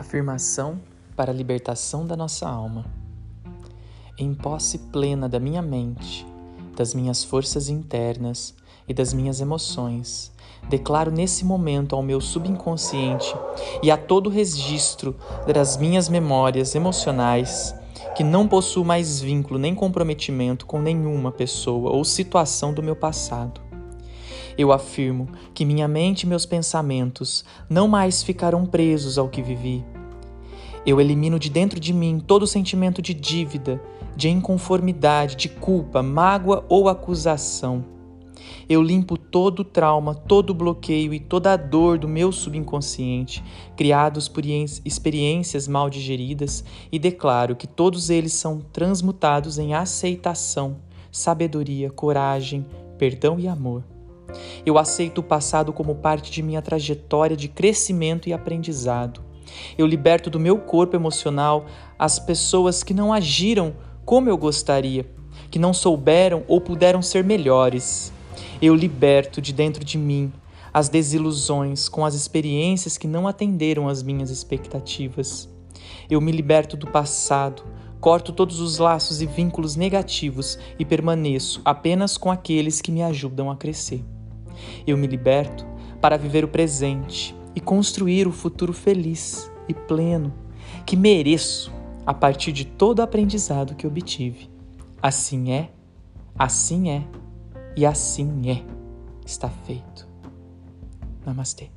Afirmação para a libertação da nossa alma. Em posse plena da minha mente, das minhas forças internas e das minhas emoções, declaro nesse momento ao meu subconsciente e a todo registro das minhas memórias emocionais que não possuo mais vínculo nem comprometimento com nenhuma pessoa ou situação do meu passado. Eu afirmo que minha mente e meus pensamentos não mais ficarão presos ao que vivi. Eu elimino de dentro de mim todo sentimento de dívida, de inconformidade, de culpa, mágoa ou acusação. Eu limpo todo o trauma, todo o bloqueio e toda a dor do meu subconsciente, criados por experiências mal digeridas, e declaro que todos eles são transmutados em aceitação, sabedoria, coragem, perdão e amor. Eu aceito o passado como parte de minha trajetória de crescimento e aprendizado. Eu liberto do meu corpo emocional as pessoas que não agiram como eu gostaria, que não souberam ou puderam ser melhores. Eu liberto de dentro de mim as desilusões com as experiências que não atenderam às minhas expectativas. Eu me liberto do passado, corto todos os laços e vínculos negativos e permaneço apenas com aqueles que me ajudam a crescer. Eu me liberto para viver o presente e construir o futuro feliz e pleno que mereço a partir de todo o aprendizado que obtive. Assim é, assim é e assim é. Está feito. Namastê.